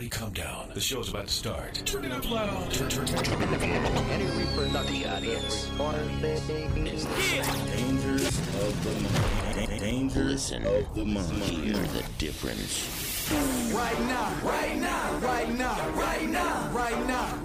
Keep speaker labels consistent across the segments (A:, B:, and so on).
A: Everybody calm down. The show's about to start. Turn it up loud. Turn, turn, turn, turn it up
B: Any reproduction
C: audience.
D: Dangers of the mind. Dangers
C: Listen.
D: of the mind.
C: Hear the difference.
E: Right now, right now, right now, right now, right now,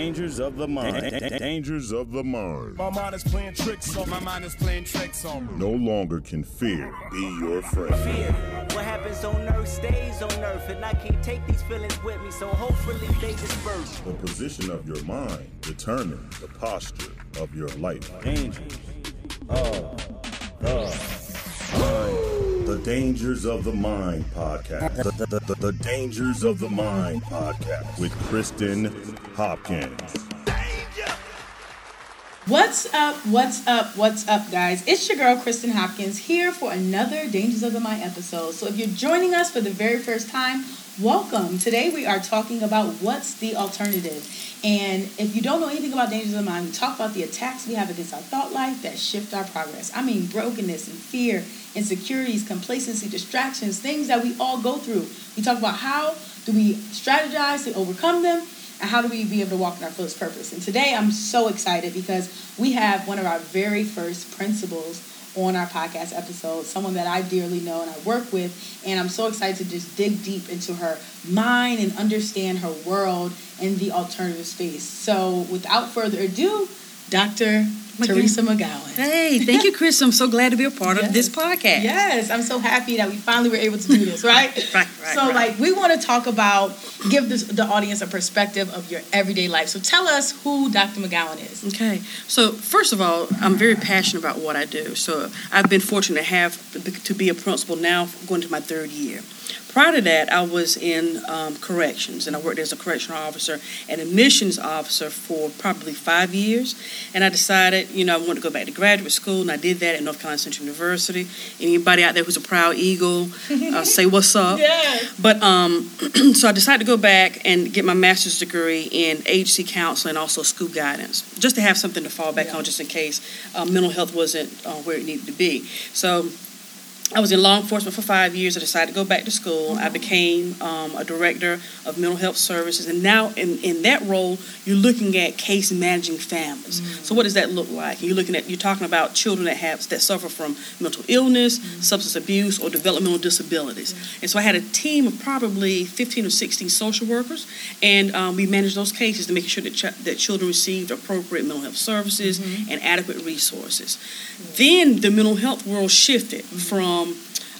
D: Dangers of the mind. Dangers of the mind.
F: My mind is playing tricks on my mind is playing tricks on me.
D: No longer can fear be your friend.
G: fear. What happens on earth stays on earth, and I can't take these feelings with me, so hopefully they disperse.
D: The position of your mind determines the posture of your life. Dangers Dangers of the Mind podcast. The, the, the, the Dangers of the Mind podcast with Kristen Hopkins.
H: What's up? What's up? What's up, guys? It's your girl, Kristen Hopkins, here for another Dangers of the Mind episode. So, if you're joining us for the very first time, welcome. Today, we are talking about what's the alternative. And if you don't know anything about Dangers of the Mind, we talk about the attacks we have against our thought life that shift our progress. I mean, brokenness and fear, insecurities, complacency, distractions, things that we all go through. We talk about how do we strategize to overcome them and how do we be able to walk in our fullest purpose? And today I'm so excited because we have one of our very first principals on our podcast episode, someone that I dearly know and I work with. And I'm so excited to just dig deep into her mind and understand her world in the alternative space. So without further ado, Dr. Teresa McGowan.
I: Hey, thank you, Chris. I'm so glad to be a part
H: Yes.
I: of this podcast.
H: Yes, I'm so happy that we finally were able to do this, right?
I: Right, right,
H: So,
I: right.
H: like, we want to talk about, give this, the audience a perspective of your everyday life. So, tell us who Dr. McGowan is.
I: Okay, so first of all, I'm very passionate about what I do. So I've been fortunate to have to be a principal now, going to my third year. Prior to that, I was in um, corrections, and I worked as a correctional officer and admissions officer for probably five years. And I decided, you know, I wanted to go back to graduate school, and I did that at North Carolina Central University. Anybody out there who's a proud eagle, uh, say what's up.
H: Yes.
I: But um, so I decided to go back and get my master's degree in agency counseling and also school guidance, just to have something to fall back
H: Yeah.
I: on, just in case uh, mental health wasn't uh, where it needed to be. So I was in law enforcement for five years. I decided to go back to school. I became um, a director of mental health services, and now in, in that role, you're looking at case managing families. So what does that look like? You're looking at you're talking about children that have that suffer from mental illness, substance abuse, or developmental disabilities. And so I had a team of probably 15 or 16 social workers, and um, we managed those cases to make sure that ch- that children received appropriate mental health services and adequate resources. Then the mental health world shifted from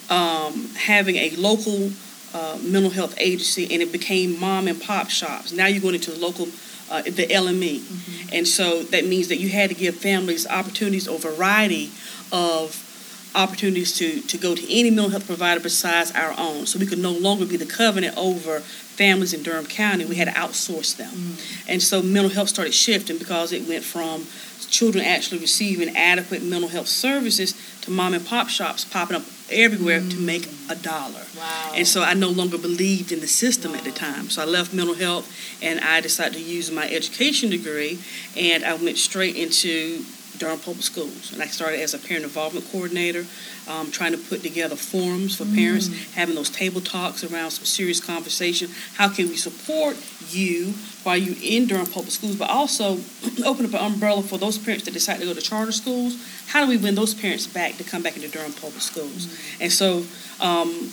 I: um, having a local uh, mental health agency, and it became mom and pop shops. Now you're going into the local, uh, the LME, and so that means that you had to give families opportunities or variety of opportunities to to go to any mental health provider besides our own. So we could no longer be the covenant over families in Durham County. We had to outsource them, mm-hmm. and so mental health started shifting because it went from children actually receiving adequate mental health services to mom and pop shops popping up everywhere to make mm. a dollar.
H: Wow.
I: And so I no longer believed in the system at the time. So I left mental health and I decided to use my education degree and I went straight into Durham Public Schools. And I started as a parent involvement coordinator, um, trying to put together forums for parents, having those table talks around some serious conversation. How can we support you while you're in Durham Public Schools, but also open up an umbrella for those parents that decide to go to charter schools? How do we win those parents back to come back into Durham Public Schools? And so um,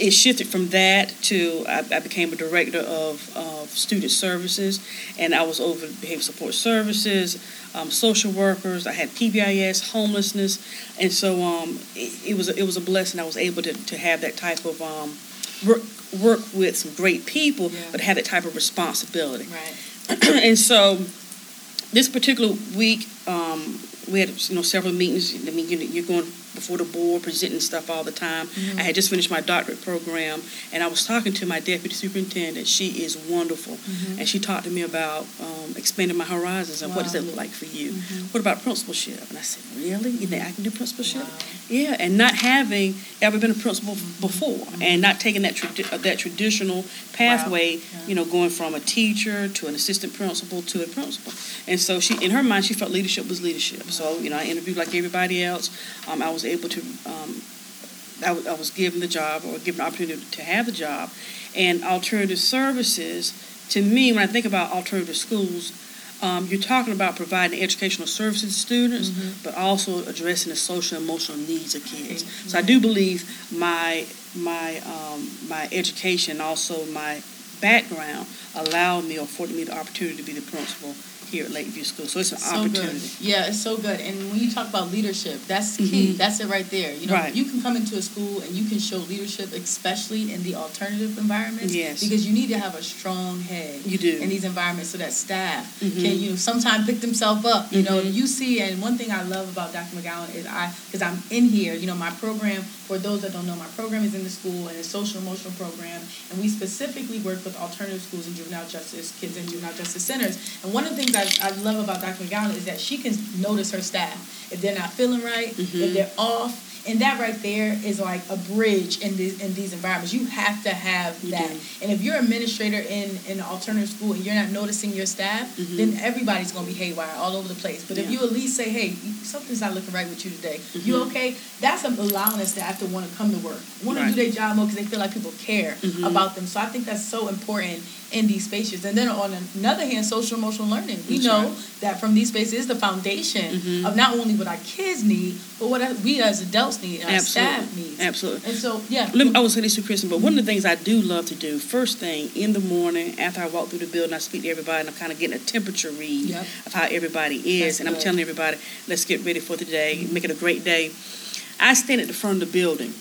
I: it shifted from that to I, I became a director of, of student services, and I was over behavior support services, um, social workers. I had PBIS, homelessness, and so um, it, it was a, it was a blessing. I was able to, to have that type of um, work work with some great people,
H: Yeah.
I: but have that type of responsibility
H: Right.
I: and so this particular week, um, we had you know several meetings. I mean, you you're going before the board, presenting stuff all the time. I had mm-hmm. just finished my doctorate program, and I was talking to my deputy superintendent. She is wonderful, mm-hmm. and she talked to me about um, expanding my horizons and what does that look like for you. What about principalship? And I said, really? You think I can do principalship? Yeah, and not having ever been a principal before, and not taking that tradi- uh, that traditional pathway, you know, going from a teacher to an assistant principal to a principal. And so she, in her mind, she felt leadership was leadership. So you know, I interviewed like everybody else. Um, I was able to um, I, w- I was given the job or given the opportunity to have the job. And alternative services, to me, when I think about alternative schools, um, you're talking about providing educational services to students, but also addressing the social and emotional needs of kids. So I do believe my my um, my education, also my background, allowed me or afforded me the opportunity to be the principal here at Lakeview School. So it's an
H: So
I: opportunity.
H: good. Yeah, it's so good. And when you talk about leadership, that's key.
I: Mhm.
H: That's it right there. You know,
I: Right.
H: you can come into a school and you can show leadership, especially in the alternative environments.
I: Yes.
H: Because you need to have a strong head
I: You do.
H: in these environments so that staff
I: Mhm.
H: can, you know, sometimes pick themselves up. You know,
I: Mhm.
H: you see, and one thing I love about Dr. McGowan is I, because I'm in here, you know, my program, for those that don't know, my program is in the school and it's social emotional program. And we specifically work with alternative schools and juvenile justice, kids in juvenile justice centers. And one of the things I, I love about Dr. McGowan is that she can notice her staff. If they're not feeling right,
I: Mhm.
H: if they're off, and that right there is like a bridge in these in these environments. You have to have
I: You
H: that.
I: do.
H: And if you're an administrator in, in an alternative school and you're not noticing your staff,
I: Mhm.
H: then everybody's gonna be haywire all over the place. But if you at least say, hey, something's not looking right with you today. You
I: Mhm.
H: okay? That's allowing the have to want to come to work, want to do their job more because they feel like people care
I: Mhm.
H: about them. So I think that's so important in these spaces. And then on another hand, social emotional learning. We
I: That's
H: know
I: right.
H: that from these spaces is the foundation
I: Mhm.
H: of not only what our kids need, but what we as adults need, our staff
I: Absolutely.
H: needs.
I: Absolutely.
H: And so, yeah.
I: Me, I will say this to Kristen, but one of the things I do love to do, first thing in the morning, after I walk through the building, I speak to everybody, and I'm kind of getting a temperature read
H: Yep.
I: of how everybody is,
H: That's
I: and I'm telling everybody, let's get ready for the day, make it a great day. I stand at the front of the building,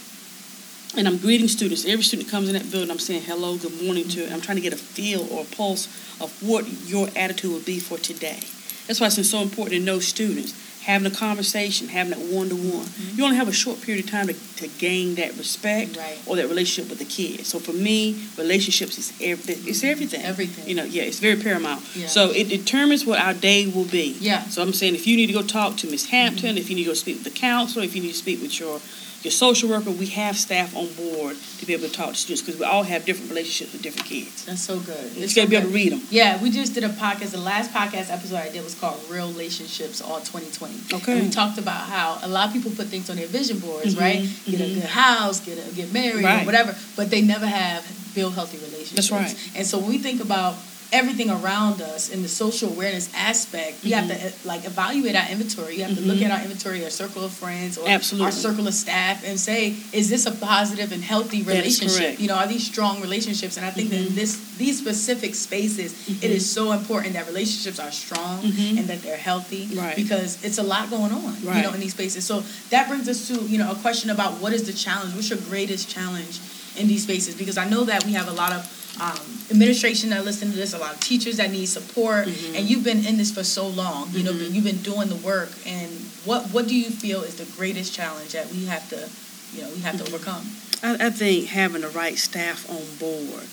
I: and I'm greeting students. Every student comes in that building, I'm saying hello, good morning to, I'm trying to get a feel or a pulse of what your attitude would be for today. That's why it's so important to know students, having a conversation, having that one to one. You only have a short period of time to, to gain that respect
H: Right.
I: or that relationship with the kid. So for me, relationships is everything. It's mm-hmm. everything.
H: Everything.
I: You know, yeah, it's very paramount.
H: Yeah.
I: So it determines what our day will be.
H: Yeah.
I: So I'm saying if you need to go talk to Miss Hampton, mm-hmm. if you need to go speak with the counselor, if you need to speak with your your social worker, we have staff on board be able to talk to students because we all have different relationships with different kids.
H: That's so good.
I: You
H: It's
I: got to
H: so
I: be able to read them.
H: Yeah, we just did a podcast. The last podcast episode I did was called Real Relationships All 2020.
I: Okay.
H: And we talked about how a lot of people put things on their vision boards,
I: Mhm,
H: right? Get a
I: mhm.
H: good house, get a, get married, or whatever, but they never have build healthy relationships.
I: That's right.
H: And so when we think about everything around us in the social awareness aspect, we have to uh, like evaluate our inventory. You have to look
I: Mhm.
H: at our inventory, our circle of friends, or
I: Absolutely.
H: our circle of staff, and say, is this a positive and healthy relationship? You know, are these strong relationships? And I think that in this these specific spaces, it is so important that relationships are strong and that they're healthy
I: Right.
H: because it's a lot going on, you know, in these spaces. So that brings us to you know a question about what is the challenge? What's your greatest challenge in these spaces? Because I know that we have a lot of um, administration that listen to this, a lot of teachers that need support,
I: Mhm.
H: and you've been in this for so long. You know,
I: Mhm.
H: you've been doing the work, and what what do you feel is the greatest challenge that we have to, you know, we have to
I: Mm-hmm.
H: overcome?
I: I, I think having the right staff on board,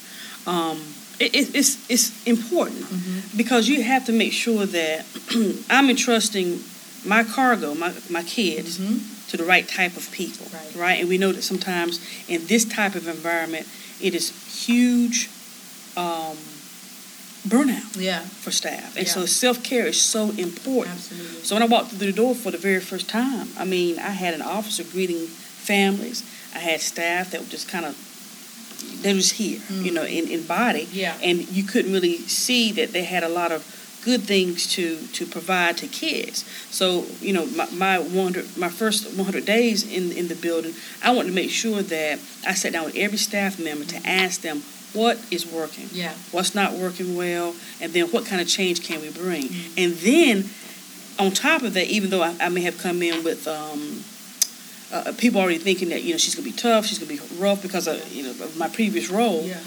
I: um, it, it, it's it's important because you have to make sure that I'm entrusting my cargo, my my kids,
H: Mhm.
I: To the right type of people,
H: Right.
I: And we know that sometimes in this type of environment, it is huge um, burnout
H: Yeah,
I: for staff, and
H: Yeah.
I: so self care is so important.
H: absolutely.
I: So when I walked through the door for the very first time, I mean, I had an officer greeting families. I had staff that were just kind of, they was here, you know, in, in body.
H: Yeah.
I: And you couldn't really see that they had a lot of good things to, to provide to kids. So, you know, my, my 100, my first 100 days in, in the building, I wanted to make sure that I sat down with every staff member to ask them what is working
H: Yeah.
I: what's not working well, and then what kind of change can we bring. And then, on top of that, even though I, I may have come in with um, uh, people already thinking that you know she's gonna be tough, she's gonna be rough because of you know of my previous role.
H: Yeah.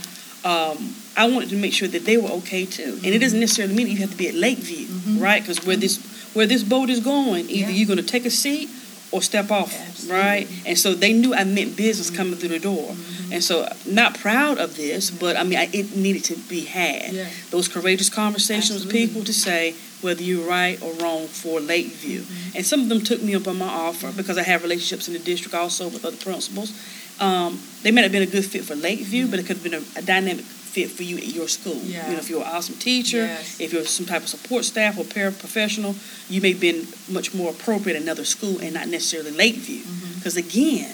I: Um, I wanted to make sure that they were okay too, and it doesn't necessarily mean that you have to be at Lakeview,
H: Mhm.
I: right? Because where this where this boat is going, either
H: Yeah.
I: you're gonna take a seat or step off,
H: Absolutely.
I: right? And so they knew I meant business coming through the door, and so not proud of this, but I mean I, it needed to be had
H: Yeah.
I: those courageous conversations with people to say whether you're right or wrong for Lakeview.
H: Mm-hmm.
I: And some of them took me up on my offer because I have relationships in the district also with other principals. Um, they may not have been a good fit for Lakeview, but it could have been a, a dynamic fit for you at your school.
H: Yeah.
I: You know, if you're an awesome teacher,
H: Yes.
I: if you're some type of support staff or paraprofessional, you may have been much more appropriate at another school and not necessarily Lakeview.
H: Mm-hmm.
I: Because again,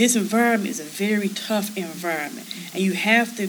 I: this environment is a very tough environment, and you have to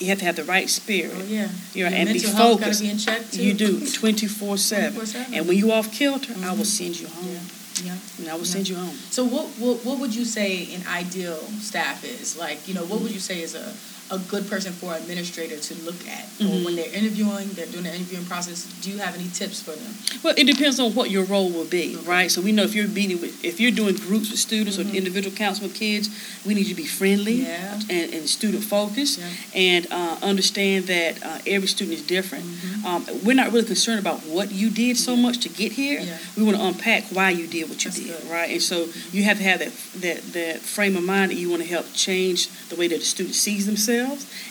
I: you have to have the right spirit.
H: Oh, yeah.
I: You know,
H: Your
I: and be
H: mental health gotta
I: focused.
H: be in check, too.
I: You do twenty four seven. And when you off kilter, I will send you home.
H: Yeah.
I: And I will
H: Yeah.
I: send you home.
H: So what, what what would you say an ideal staff is? Like, you know, what would you say is a, a good person for an administrator to look at? Or
I: Mhm.
H: when they're interviewing, they're doing the interviewing process, do you have any tips for them?
I: Well, it depends on what your role will be, right? So we know if you're meeting with, if you're doing groups with students or individual counseling with kids, we need you to be friendly
H: Mm-hmm. Yeah.
I: and, and student focused,
H: Yeah.
I: and uh, understand that uh, every student is different.
H: Mm-hmm.
I: Um, we're not really concerned about what you did so much to get here.
H: Yeah.
I: We want to unpack why you did what you
H: That's
I: did,
H: good.
I: right? And so you have to have that that that frame of mind that you want to help change the way that the student sees themselves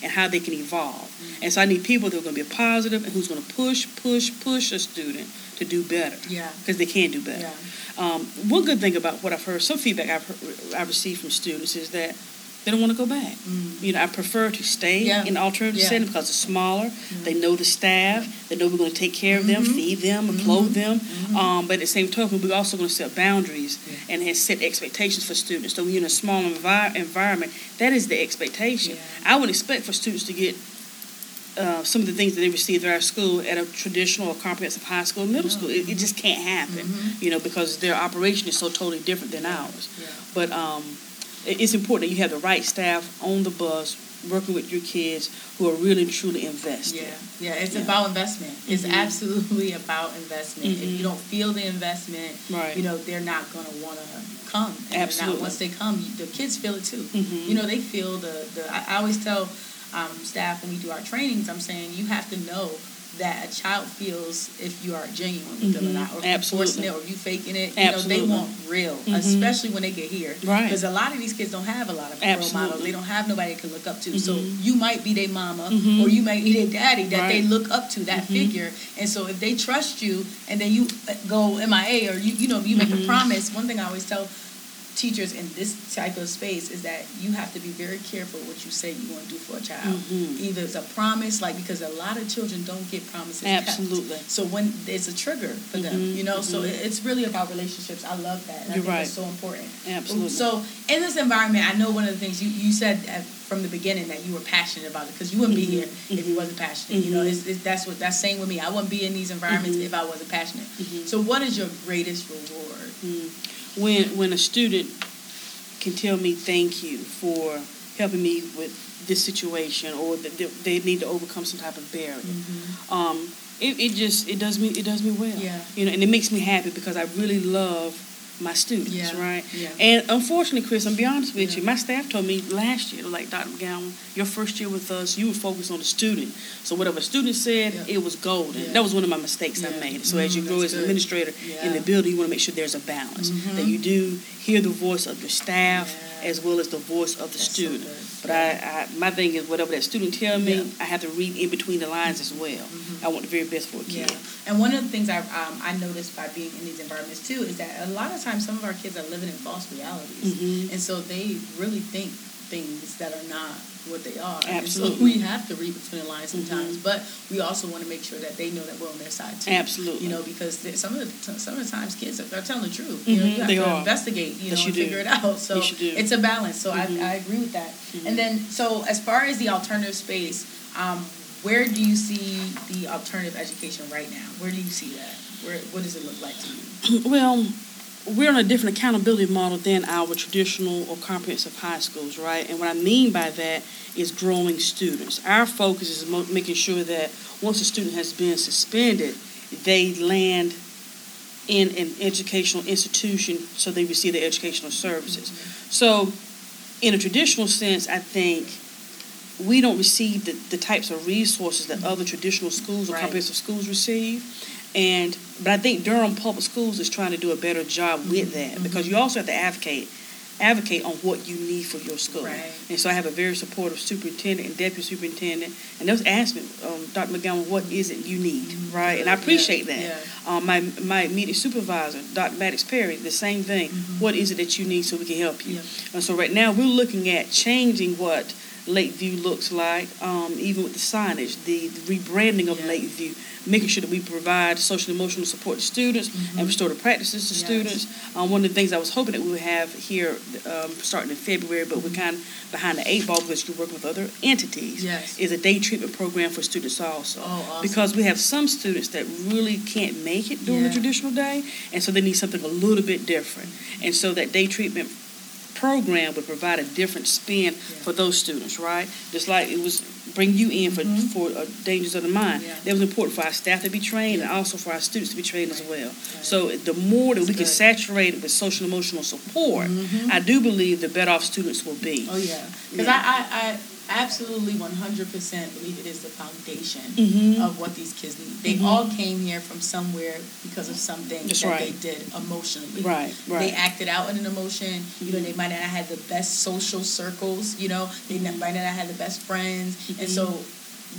I: and how they can evolve.
H: Mm-hmm.
I: And so I need people that are going to be positive and who's going to push, push, push a student to do better
H: Yeah.
I: because they can do better.
H: Yeah.
I: Um, one good thing about what I've heard, some feedback I've, heard, I've received from students is that they don't want to go back. You know, I prefer to stay
H: Mm. Yeah.
I: in alternative
H: Yeah.
I: setting because it's smaller. They know the staff. They know we're going to take care of them,
H: Mm-hmm.
I: feed them, and clothe them. Um, but at the same token, we're also going to set boundaries and, and set expectations for students. So when you're in a small envi- environment, that is the expectation.
H: Yeah.
I: I would expect for students to get uh, some of the things that they receive at our school at a traditional or comprehensive high school, or middle school. It, it just can't happen, you know, because their operation is so totally different than ours.
H: Yeah.
I: But um, it's important that you have the right staff on the bus working with your kids who are really truly invested.
H: Yeah, yeah, it's
I: Yeah.
H: about investment. It's
I: Mhm.
H: absolutely about investment. If
I: Mhm.
H: you don't feel the investment,
I: Right.
H: you know, they're not going to want to come. And
I: Absolutely.
H: Not, once they come, the kids feel it too.
I: Mhm.
H: You know, they feel the, the I, I always tell um, staff when we do our trainings, I'm saying you have to know that a child feels if you are genuine with them or
I: Mhm.
H: not, or if you're forcing
I: Absolutely.
H: it, or you faking it.
I: Absolutely.
H: You know, they want real,
I: Mhm.
H: especially when they get here.
I: Right.
H: Because a lot of these kids don't have a lot of role models.
I: Absolutely.
H: They don't have nobody they can look up to. So
I: Mhm.
H: you might be their mama,
I: Mhm.
H: or you might be their daddy that they look up to, that
I: Mhm.
H: figure. And so if they trust you, and then you uh, go MIA, or you you know you make a promise. One thing I always tell teachers in this type of space is that you have to be very careful what you say you want to do for a child.
I: Mhm.
H: Either it's a promise, like because a lot of children don't get promises. kept.
I: Absolutely.
H: So when it's a trigger for them,
I: Mhm,
H: you know, so
I: mhm.
H: it- it's really about relationships. I love that. And I
I: You're
H: think
I: right.
H: that's so important.
I: Absolutely.
H: So in this environment, I know one of the things you, you said at, from the beginning that you were passionate about it because you wouldn't be
I: Mhm,
H: here if you wasn't passionate. You know,
I: Mhm.
H: it's, it's, that's what that's same with me. I wouldn't be in these environments if I wasn't passionate. So what is your greatest reward?
I: When when a student can tell me thank you for helping me with this situation or that they- they need to overcome some type of barrier. Um, it, it just it does me it does me well.
H: Mm-hmm. Yeah.
I: You know, and it makes me happy because I really love my students,
H: Yeah,
I: right?
H: yeah.
I: And unfortunately, Chris, I'm be honest with
H: Yeah.
I: you, my staff told me last year, like Dr. McGowan, your first year with us, you were focused on the student. So whatever a student said,
H: Yeah.
I: it was golden. That was one of my mistakes I made. So as you
H: Mm,
I: grow as an administrator in the building, you want to make sure there's a balance.
H: Mhm.
I: That you do hear the voice of your staff. As well as the voice of the
H: That's
I: student.
H: good.
I: but I, I, my thing is whatever that student tell me,
H: Yeah.
I: I have to read in between the lines as well.
H: Mhm.
I: I want the very best for a
H: Yeah,
I: kid.
H: and one of the things I um, I noticed by being in these environments too is that a lot of times some of our kids are living in false realities,
I: Mhm.
H: and so they really think things that are not what they are.
I: Absolutely.
H: so we have to read between the lines sometimes,
I: Mhm.
H: but we also want to make sure that they know that we're on their side too.
I: Absolutely.
H: You know, because some of the some of the times kids are they're telling the truth. You know, you have
I: they
H: to
I: are.
H: investigate. You
I: Yes,
H: know,
I: you
H: figure it out. So
I: Yes, you do.
H: it's a balance. So
I: Mhm.
H: I I agree with that.
I: Mhm.
H: And then so as far as the alternative space. Um, where do you see the alternative education right now? Where do you see that? Where what does it look like to you?
I: Well, we're on a different accountability model than our traditional or comprehensive high schools, right? And what I mean by that is growing students. Our focus is mo- making sure that once a student has been suspended, they land in an educational institution so they receive their educational services. Mm-hmm. So, in a traditional sense, I think we don't receive the, the types of resources that other traditional schools or
H: Right.
I: comprehensive schools receive. And but I think Durham Public Schools is trying to do a better job with that because you also have to advocate advocate on what you need for your school.
H: Right.
I: And so I have a very supportive superintendent and deputy superintendent, and those ask me, um, Dr. McGowan, what is it you need, right? And I
H: Yeah,
I: appreciate that.
H: yeah.
I: Um, my my immediate supervisor, Dr. Maddox Perry, the same thing. What is it that you need so we can help you?
H: Mm-hmm. Yeah.
I: And so right now we're looking at changing what Lakeview looks like, um, even with the signage, the, the rebranding of
H: Yeah.
I: Lakeview, making sure that we provide social and emotional support to students and restorative practices to
H: Yes.
I: students. Um, one of the things I was hoping that we would have here um, starting in February, but we're kind of behind the eight ball because you're working with other entities,
H: Yes.
I: is a day treatment program for students also.
H: Oh, awesome.
I: Because we have some students that really can't make it during the traditional day, and so they need something a little bit different. And so that day treatment program would provide a different spin for those students, right? Just like it was bring you in for, for uh, dangers of the mind.
H: Mm-hmm. Yeah.
I: That was important for our staff to be trained and also for our students to be trained as well.
H: Right.
I: So the more that we can saturate it with social emotional support, I do believe the better off students will be.
H: Oh yeah, because
I: Yeah.
H: I, I, I absolutely one hundred percent believe it is the foundation
I: Mhm.
H: of what these kids need. They
I: Mhm.
H: all came here from somewhere because of something
I: That's
H: that
I: right.
H: they did emotionally.
I: Right, right.
H: They acted out in an emotion. You know, they might not have had the best social circles. You know, they
I: Mm-hmm.
H: might not have had the best friends, and so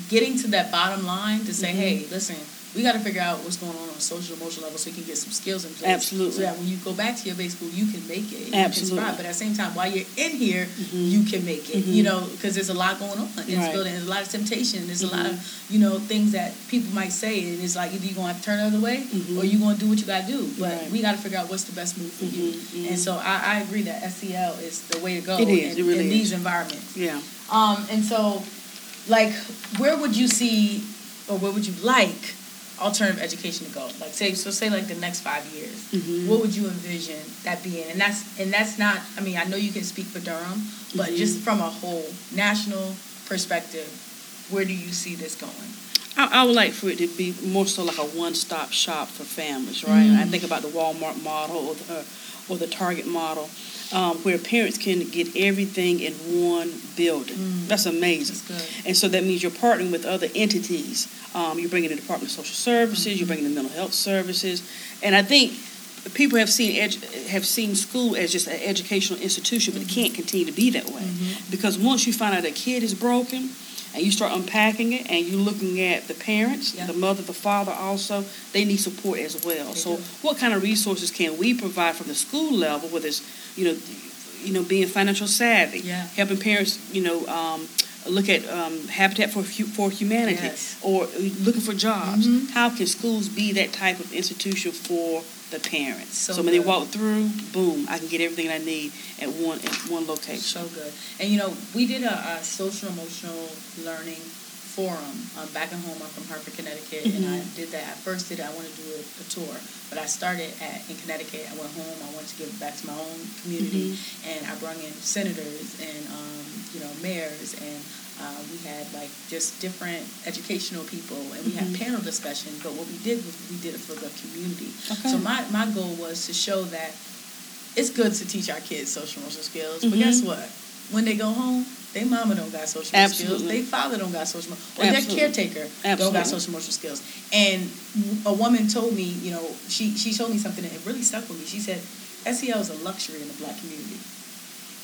H: getting to that bottom line to say,
I: Mhm.
H: hey, listen. We got to figure out what's going on on a social emotional level so you can get some skills in place.
I: Absolutely.
H: So that when you go back to your base school, you can make it.
I: Absolutely.
H: can thrive. But at the same time, while you're in here,
I: Mhm.
H: you can make it.
I: Mhm.
H: You know, because there's a lot going on in this
I: Right. Mm-hmm.
H: building. There's a lot of temptation. There's a lot of you know things that people might say, and it's like either you're gonna have to turn the other way,
I: Mhm.
H: or you're gonna do what you gotta do. But
I: Right.
H: we got to figure out what's the best move for you.
I: Mhm,
H: And so I, I agree that SEL is the way to go.
I: It is.
H: In,
I: It really
H: in
I: is.
H: these environments.
I: Yeah.
H: Um, and so, like, where would you see, or where would you like alternative education to go? Like, say, so say like the next five years,
I: Mhm.
H: what would you envision that being? And that's and that's not. I mean, I know you can speak for Durham, but
I: Mhm.
H: just from a whole national perspective, where do you see this going?
I: I, I would like for it to be more so like a one-stop shop for families, right?
H: Mm.
I: I think about the Walmart model or the, or the Target model, um, where parents can get everything in one building.
H: Mm.
I: That's amazing.
H: That's.
I: And so that means you're partnering with other entities. Um, you're bringing the Department of Social Services,
H: Mm-hmm.
I: you're bringing the mental health services, and I think people have seen edu- have seen school as just an educational institution, but it can't continue to be that way
H: Mm-hmm.
I: because once you find out a kid is broken. And you start unpacking it, and you're looking at the parents,
H: Yeah.
I: the mother, the father. Also, they need support as well.
H: They
I: so,
H: do.
I: what kind of resources can we provide from the school level, whether it's you know, you know, being financial savvy,
H: Yeah.
I: helping parents, you know, um, look at um, Habitat for for Humanity,
H: Yes.
I: or looking for jobs.
H: Mhm.
I: How can schools be that type of institution for the parents?
H: So
I: when they walk through, boom, I can get everything I need at one at one location.
H: So good. And you know, we did a, a social emotional learning forum um, back in home. I'm from Hartford, Connecticut, and I
I: Mhm.
H: did that. I first did it. I wanted to do a, a tour, but I started at in Connecticut. I went home. I wanted to give back to my own community, and I brought in senators and um, you know mayors and. Uh, we had like just different educational people and we had
I: Mhm.
H: panel discussion but what we did was we did it for the community
I: Okay.
H: so my, my goal was to show that it's good to teach our kids social emotional skills, but
I: Mhm.
H: guess what? When they go home, they mama don't got social emotional skills.
I: Absolutely.
H: They father don't got social or
I: Absolutely.
H: their caretaker don't got social emotional skills. And a woman told me, you know, she she told me something that it really stuck with me. She said, SEL is a luxury in the black community.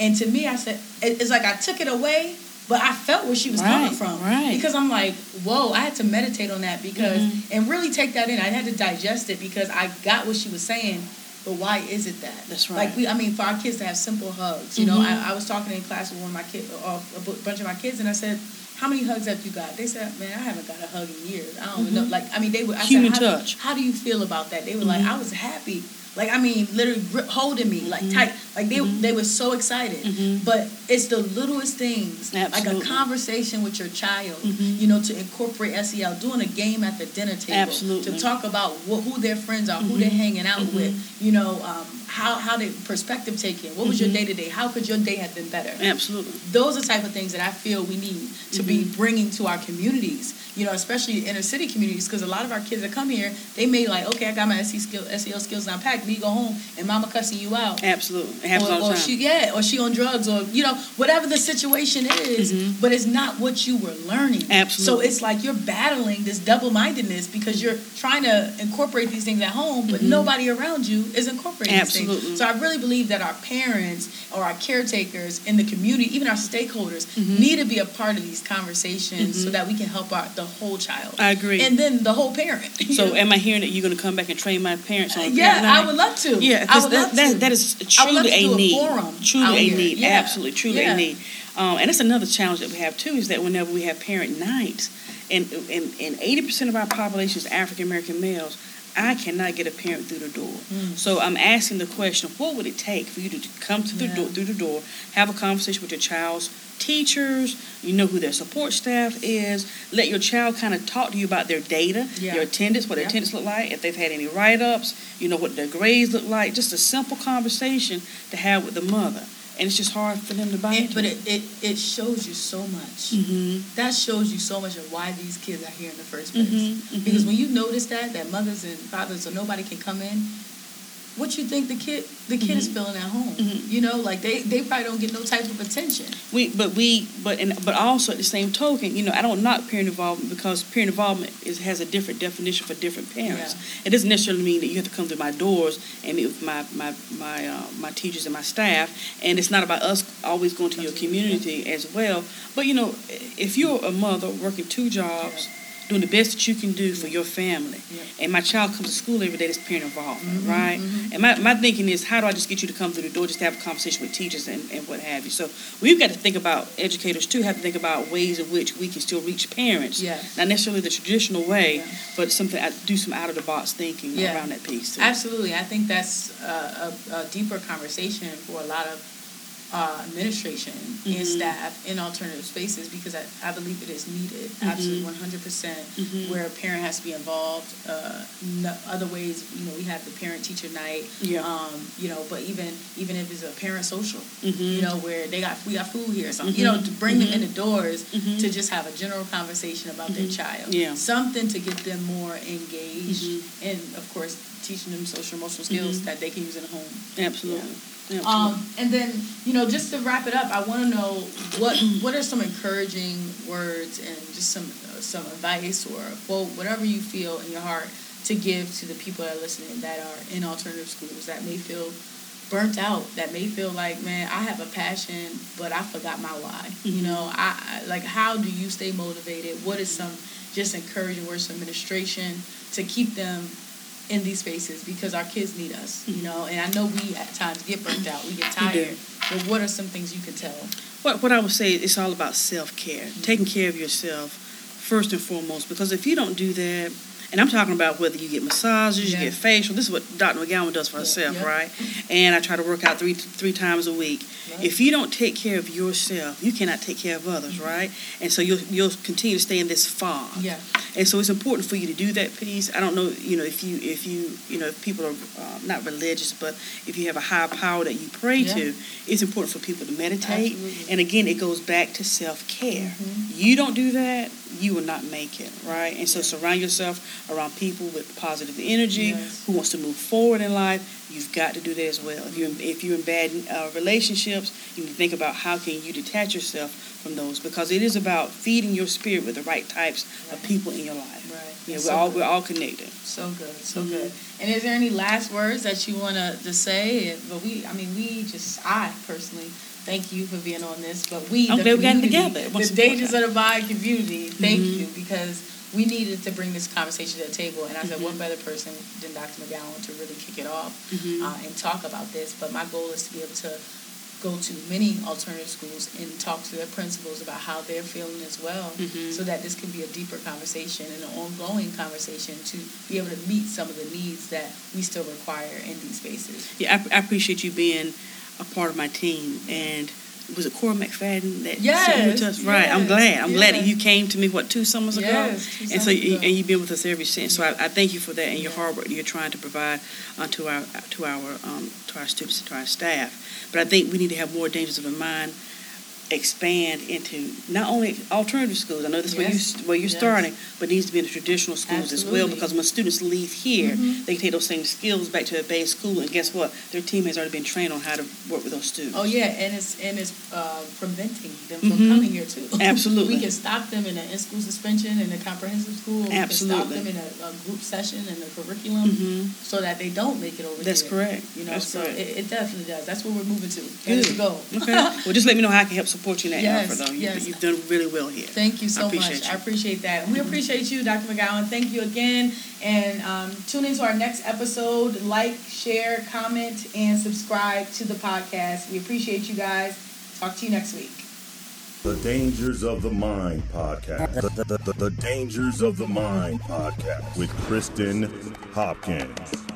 H: And to me, I said, it's like I took it away, but I felt where she was coming from.
I: right.
H: Because I'm like, whoa, I had to meditate on that because,
I: Mhm.
H: and really take that in. I had to digest it because I got what she was saying, but why is it that?
I: That's right.
H: Like we, I mean, for our kids to have simple hugs. You know,
I: Mhm.
H: I, I was talking in class with one of my kids, uh, a bunch of my kids, and I said, "How many hugs have you got?" They said, "Man, I haven't got a hug in years. I don't even know." Like, I mean, they were I
I: Mm-hmm. Human
H: said, how,
I: touch.
H: How do you feel about that? They were like,
I: Mhm.
H: "I was happy." Like, I mean, literally grip, holding me like
I: Mhm.
H: tight. Like they
I: Mhm.
H: they were so excited.
I: Mhm.
H: But it's the littlest things, like a conversation with your child. You know, to incorporate SEL, doing a game at the dinner table,
I: Absolutely.
H: to talk about wh- who their friends are, who they're hanging out with. You know, um, how how they perspective taking. What was your
I: Mhm.
H: day to day? How could your day have been better?
I: Absolutely.
H: Those are the type of things that I feel we need to be
I: Mm-hmm.
H: bringing to our communities. You know, especially inner city communities, because a lot of our kids that come here, they may like, okay, I got my SE skill, SEL skills now packed. Me go home and mama cussing you out
I: Absolutely. It happens
H: or,
I: all the
H: or
I: time.
H: she yeah, or she on drugs, or you know, whatever the situation is,
I: Mhm.
H: but it's not what you were learning.
I: Absolutely.
H: So it's like you're battling this double mindedness because you're trying to incorporate these things at home, but
I: Mhm.
H: nobody around you is incorporating these
I: Absolutely.
H: So I really believe that our parents or our caretakers in the community, even our stakeholders,
I: Mhm.
H: need to be a part of these conversations so
I: Mhm.
H: that we can help out the whole child.
I: I agree.
H: And then the whole parent.
I: so,
H: know?
I: am I hearing that you're going to come back and train my parents on?
H: yeah,
I: parent
H: I would love to.
I: Yeah,
H: I would
I: that,
H: love
I: that,
H: to.
I: that is
H: I would love
I: truly
H: to
I: a
H: do a
I: need.
H: forum
I: truly
H: out
I: a need.
H: Yeah.
I: Absolutely, truly
H: Yeah.
I: a need. Um, and that's another challenge that we have too is that whenever we have parent nights, and and and eighty percent of our population is African American males. I cannot get a parent through the door.
H: Mm.
I: So I'm asking the question: What would it take for you to come to the
H: Yeah.
I: door, through the door, have a conversation with your child's teachers? You know who their support staff is. Let your child kind of talk to you about their data,
H: Yeah.
I: their attendance, what their
H: Yeah.
I: attendance look like, if they've had any write-ups. You know what their grades look like. Just a simple conversation to have with the mother, and it's just hard for them to buy it,
H: but it, it, it shows you so much.
I: hmm
H: That shows you so much of why these kids are here in the first place.
I: Mhm, mhm.
H: Because when you notice that, that mothers and fathers or nobody can come in, what you think the kid the kid is feeling at home?
I: Mhm.
H: You know, like they, they probably don't get no type of attention.
I: We, but we, but and but also at the same token, you know, I don't knock parent involvement because parent involvement is has a different definition for different parents. It doesn't necessarily mean that you have to come through my doors and meet with my my my uh, my teachers and my staff. And it's not about us always going to your community as well. But you know, if you're a mother working two jobs. Doing the best that you can do for your family,
H: Yeah.
I: and my child comes to school every day. That's parent involvement,
H: Mhm,
I: right?
H: mhm.
I: And my, my thinking is, how do I just get you to come through the door, just to have a conversation with teachers and, and what have you? So we've got to think about educators too. Have to think about ways in which we can still reach parents,
H: Yes.
I: not necessarily the traditional way,
H: Yeah.
I: but something uh, do some out of the box thinking
H: Yeah.
I: around that piece. Too.
H: Absolutely. I think that's a, a, a deeper conversation for a lot of uh, administration and
I: Mhm.
H: staff in alternative spaces because I, I believe it is needed.
I: Mm-hmm.
H: Absolutely, 100%. percent
I: Mhm.
H: Where a parent has to be involved. Uh, no, other ways, you know, we have the parent teacher night.
I: Yeah.
H: Um, you know, but even even if it's a parent social,
I: Mhm.
H: you know, where they got we got food here or something, you know,
I: Mhm.
H: to bring them in the doors
I: Mhm.
H: to just have a general conversation about their child.
I: Yeah.
H: Something to get them more engaged and of course teaching them social emotional skills that they can use in the home.
I: Absolutely. Absolutely.
H: Um, and then you know, just to wrap it up, I want to know what what are some encouraging words and just some uh, some advice or a quote, whatever you feel in your heart to give to the people that are listening that are in alternative schools that may feel burnt out, that may feel like, man, I have a passion, but I forgot my why. You
I: Mhm.
H: know, I, I like how do you stay motivated? What is some just encouraging words to administration to keep them in these spaces because our kids need us, you mm-hmm. know. And I know we at times get burnt out, we get tired. But what are some things you can tell?
I: What what I would say it's all about self care, mm-hmm. taking care of yourself first and foremost. Because if you don't do that, and I'm talking about whether you get massages,
H: Yeah.
I: you get facial. This is what Dr. McGowan does for
H: Yeah,
I: herself,
H: yeah.
I: right? And I try to work out three three times a week.
H: Right.
I: If you don't take care of yourself, you cannot take care of others, right? And so you'll you'll continue to stay in this fog.
H: Yeah.
I: And so it's important for you to do that piece. I don't know, you know, if you if you you know if people are uh, not religious, but if you have a higher power that you pray to, it's important for people to meditate.
H: Absolutely.
I: And again, it goes back to self care.
H: Mhm.
I: You don't do that, you will not make it, right? And so surround yourself around people with positive energy
H: Yes.
I: who wants to move forward in life. You've got to do that as well. If you're in, if you're in bad uh, relationships, you need to think about how can you detach yourself from those because it is about feeding your spirit with the right types of people in your life.
H: Right.
I: Yeah, we're all
H: good.
I: we're all connected.
H: So good, so
I: Mhm.
H: good. And is there any last words that you want to say? But we, I mean, we just, I personally thank you for being on this. But we,
I: I'm
H: the
I: glad we got together.
H: The Dangers of the Mind community, thank
I: Mhm.
H: you because we needed to bring this conversation to the table. And I said,
I: Mhm.
H: what better person than Dr. McGowan to really kick it off
I: Mhm.
H: uh, and talk about this? But my goal is to be able to go to many alternative schools and talk to their principals about how they're feeling as well
I: Mhm.
H: so that this can be a deeper conversation and an ongoing conversation to be able to meet some of the needs that we still require in these spaces.
I: Yeah, I, I appreciate you being a part of my team. And was it Cora McFadden that
H: Yes,
I: sent you to us? Right. I'm glad. I'm glad that you came to me. What two summers ago?
H: Yes,
I: and so you, and you've been with us ever since. So I, I thank you for that and your hard work you're trying to provide uh, to our to our um, to our students and to our staff. But I think we need to have more dangers of the mind expand into not only alternative schools. I know that's where you where you're
H: Yes.
I: starting, but needs to be in the traditional schools as well. Because when students leave here,
H: Mhm.
I: they can take those same skills back to their base school, and guess what? Their teammates already been trained on how to work with those students.
H: Oh yeah, and it's and it's uh, preventing them from
I: Mhm.
H: coming here too.
I: Absolutely.
H: we can stop them in an in-school suspension in a comprehensive school. We can stop them in a, a group session in the curriculum
I: Mhm.
H: so that they don't make it over
I: That's
H: here.
I: correct.
H: You know,
I: That's
H: so it, it definitely does. That's where we're moving to.
I: Good.
H: go.
I: Okay. well, just let me know how I can help support you in that
H: Yes,
I: effort, though. You,
H: yes.
I: You've done really well here.
H: Thank you so
I: I
H: much.
I: you.
H: I appreciate that. And we appreciate you, Dr. McGowan. Thank you again. And um, tune into our next episode. Like, share, comment, and subscribe to the podcast. We appreciate you guys. Talk to you next week.
D: The Dangers of the Mind podcast. The, the, the, the Dangers of the Mind podcast with Kristen Hopkins.